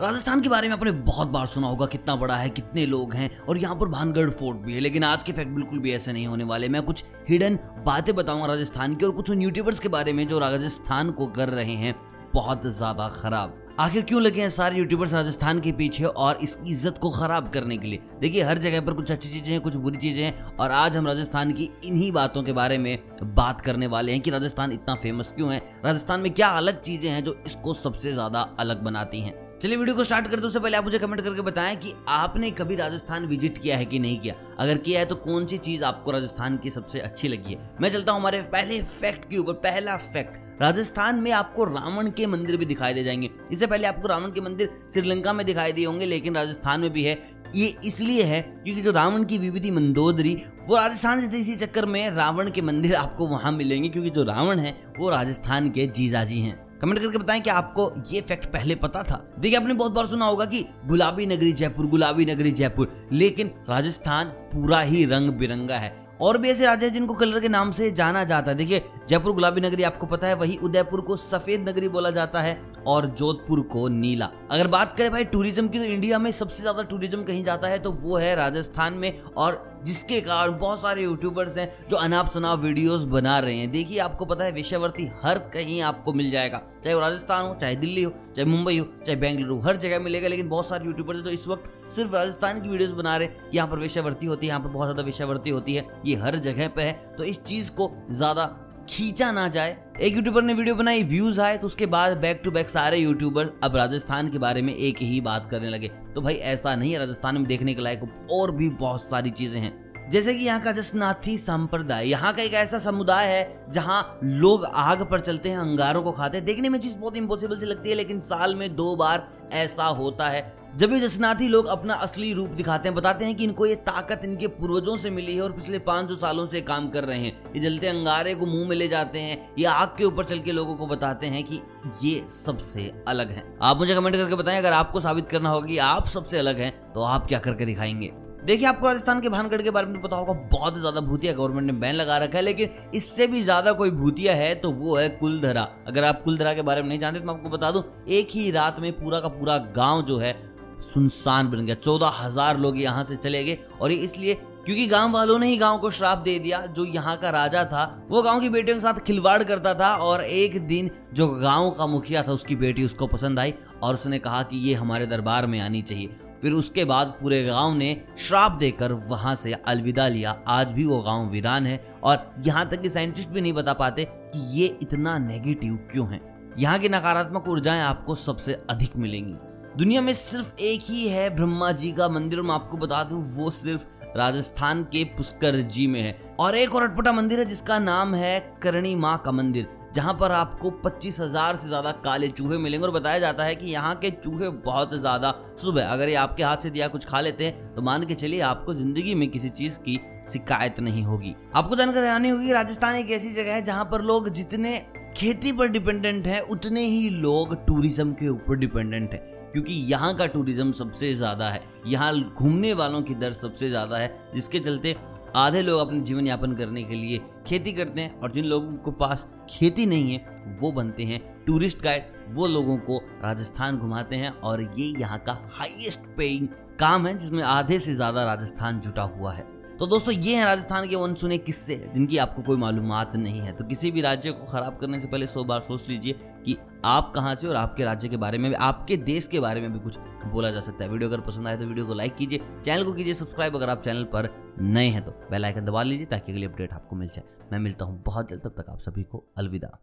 राजस्थान के बारे में आपने बहुत बार सुना होगा कितना बड़ा है, कितने लोग हैं और यहाँ पर भानगढ़ फोर्ट भी है। लेकिन आज के फैक्ट बिल्कुल भी ऐसे नहीं होने वाले। मैं कुछ हिडन बातें बताऊँगा राजस्थान की और कुछ उन यूट्यूबर्स के बारे में जो राजस्थान को कर रहे हैं। बहुत ज़्यादा खराब। आखिर क्यों लगे हैं सारे यूट्यूबर्स राजस्थान के पीछे और इस इज़्ज़त को खराब करने के लिए? देखिए, हर जगह पर कुछ अच्छी चीज़ें हैं, कुछ बुरी चीज़ें हैं और आज हम राजस्थान की इन्हीं बातों के बारे में बात करने वाले हैं कि राजस्थान इतना फ़ेमस क्यों है? राजस्थान में क्या अलग चीज़ें हैं जो इसको सबसे ज़्यादा अलग बनाती हैं? चलिए वीडियो को स्टार्ट करते उससे पहले आप मुझे कमेंट करके बताएँ कि आपने कभी राजस्थान विज़िट किया है कि नहीं किया? अगर किया है तो कौन सी चीज़ आपको राजस्थान की सबसे अच्छी लगी है? मैं चलता हूँ हमारे पहले फैक्ट के ऊपर, पहला फैक्ट राजस्थान में आपको रावण के मंदिर भी दिखाई दे जाएँगे। इससे पहले आपको रावण के मंदिर श्रीलंका में दिखाई दिए होंगे, लेकिन राजस्थान में भी है। ये इसलिए है क्योंकि जो रावण की विविधि मंदोदरी, वो राजस्थान से इसी चक्कर में रावण के मंदिर आपको वहाँ मिलेंगे, क्योंकि जो रावण है, वो राजस्थान के जीजाजी हैं। कमेंट करके बताएँ कि आपको ये फैक्ट पहले पता था। देखिए, आपने बहुत बार सुना होगा कि गुलाबी नगरी जयपुर, गुलाबी नगरी जयपुर, लेकिन राजस्थान पूरा ही रंग बिरंगा है। और भी ऐसे राज्य जिनको कलर के नाम से जाना जाता है। देखिए, जयपुर गुलाबी नगरी आपको पता है, वही उदयपुर को सफ़ेद नगरी बोला जाता है और जोधपुर को नीला। अगर बात करें भाई टूरिज़्म की तो इंडिया में सबसे ज़्यादा टूरिज़्म कहीं जाता है तो वो है राजस्थान में और जिसके कारण बहुत सारे यूट्यूबर्स हैं जो अनाप शनाप वीडियोस बना रहे हैं। देखिए, आपको पता है वेश्यावर्ती हर कहीं आपको मिल जाएगा। चाहे वो राजस्थान हो, चाहे दिल्ली हो, चाहे मुंबई हो, चाहे बेंगलुरु हर जगह मिलेगा, लेकिन बहुत सारे यूट्यूबर्स जो इस वक्त सिर्फ़ राजस्थान की वीडियोस बना रहे हैं। यहाँ पर वेश्यावर्ती होती है, यहाँ पर बहुत ज़्यादा वेश्यावर्ती होती है। ये हर जगह पे है तो इस चीज़ को ज़्यादा खींचा ना जाए। एक यूट्यूबर ने वीडियो बनाई व्यूज़ आए तो उसके बाद बैक टू बैक सारे यूट्यूबर अब राजस्थान के बारे में एक ही बात करने लगे। तो भाई ऐसा नहीं है, राजस्थान में देखने के लायक और भी बहुत सारी चीज़ें हैं। जैसे कि यहाँ का जसनाथी संप्रदाय, यहाँ का एक ऐसा समुदाय है जहाँ लोग आग पर चलते हैं, अंगारों को खाते हैं। देखने में चीज़ बहुत इंपॉसिबल सी लगती है, लेकिन साल में दो बार ऐसा होता है। जब ये जसनाथी लोग अपना असली रूप दिखाते हैं, बताते हैं कि इनको ये ताकत इनके पूर्वजों से मिली है और पिछले 500 सालों से काम कर रहे हैं। ये जलते अंगारे को मुँह में ले जाते हैं, ये आग के ऊपर चल के लोगों को बताते हैं कि ये सबसे अलग है। आप मुझे कमेंट करके बताएँ, अगर आपको साबित करना होगा कि आप सबसे अलग हैं तो आप क्या करके दिखाएँगे? देखिए, आपको राजस्थान के भानगढ़ के बारे में पता होगा, बहुत ज़्यादा भूतिया गवर्नमेंट ने बैन लगा रखा है, लेकिन इससे भी ज़्यादा कोई भूतिया है तो वो है कुलधरा। अगर आप कुलधरा के बारे में नहीं जानते तो मैं आपको बता दूँ, एक ही रात में पूरा का पूरा गाँव जो है, सुनसान बन गया। चौदह हज़ार लोग यहाँ से चले गए, और ये इसलिए क्योंकि गाँव वालों ने ही गाँव को श्राप दे दिया, जो यहाँ का राजा था, वो गाँव की बेटियों के साथ खिलवाड़ करता था, और एक दिन जो गाँव का मुखिया था, उसकी बेटी उसको पसंद आई, और उसने कहा कि ये हमारे दरबार में आनी चाहिए। फिर उसके बाद पूरे गाँव ने श्राप देकर वहाँ से अलविदा लिया। आज भी वो गाँव वीरान है और यहाँ तक कि साइंटिस्ट भी नहीं बता पाते कि ये इतना नेगेटिव क्यों है। यहाँ की नकारात्मक ऊर्जाएँ आपको सबसे अधिक मिलेंगी। दुनिया में सिर्फ़ एक ही है ब्रह्मा जी का मंदिर, मैं आपको बता दूँ, वो सिर्फ़ राजस्थान के पुष्कर जी में है। और एक और अटपटा मंदिर है जिसका नाम है करणी माँ का मंदिर। जहाँ पर आपको पच्चीस हज़ार से ज़्यादा काले चूहे मिलेंगे और बताया जाता है कि यहाँ के चूहे बहुत ज़्यादा सुबह अगर ये आपके हाथ से दिया कुछ खा लेते हैं तो मान के चलिए आपको ज़िंदगी में किसी चीज़ की शिकायत नहीं होगी। आपको जानकर हैरानी होगी राजस्थान एक ऐसी जगह है जहाँ पर लोग जितने खेती पर डिपेंडेंट है, उतने ही लोग टूरिज़्म के ऊपर डिपेंडेंट है। क्योंकि यहाँ का टूरिज़्म सबसे ज़्यादा है। यहाँ घूमने वालों की दर सबसे ज़्यादा है, जिसके चलते आधे लोग अपने जीवन यापन करने के लिए खेती करते हैं और जिन लोगों के पास खेती नहीं है, वो बनते हैं टूरिस्ट गाइड वो लोगों को राजस्थान घुमाते हैं और ये यहाँ का हाईएस्ट पेइंग काम है, जिसमें आधे से ज़्यादा राजस्थान जुटा हुआ है। तो दोस्तों, ये हैं राजस्थान के वन सुने किस्से, जिनकी आपको कोई मालूम नहीं है। तो किसी भी राज्य को खराब करने से पहले सौ बार सोच लीजिए कि आप कहाँ से और आपके राज्य के बारे में भी, आपके देश के बारे में भी कुछ बोला जा सकता है। वीडियो अगर पसंद आए तो वीडियो को लाइक कीजिए, चैनल को कीजिए सब्सक्राइब अगर आप चैनल पर नए हैं तो बेल आइकन दबा लीजिए ताकि अगली अपडेट आपको मिल जाए। मैं मिलता हूँ बहुत जल्द, तब तक आप सभी को अलविदा।